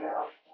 Yeah.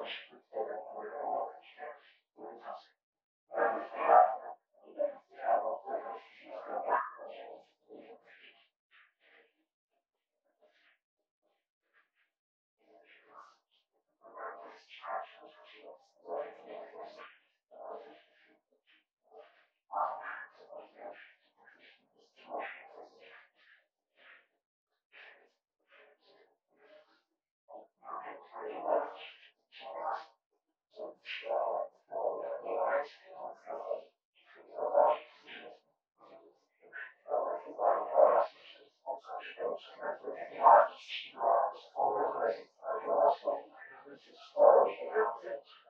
accomplishments for the for the Thank you.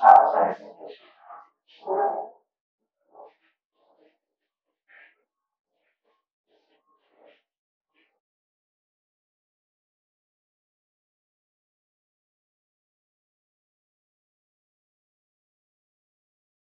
How?